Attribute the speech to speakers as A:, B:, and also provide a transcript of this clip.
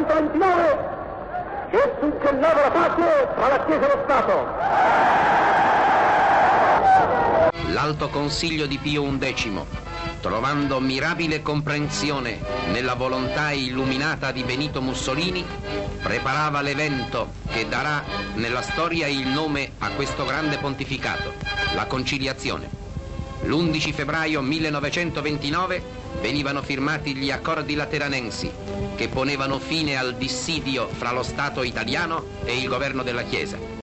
A: 1929 che suggellava la pace tra la Chiesa e lo Stato.
B: L'Alto Consiglio di Pio XI, trovando mirabile comprensione nella volontà illuminata di Benito Mussolini, preparava l'evento che darà nella storia il nome a questo grande pontificato, la conciliazione. L'11 febbraio 1929 venivano firmati gli accordi lateranensi che ponevano fine al dissidio fra lo Stato italiano e il governo della Chiesa.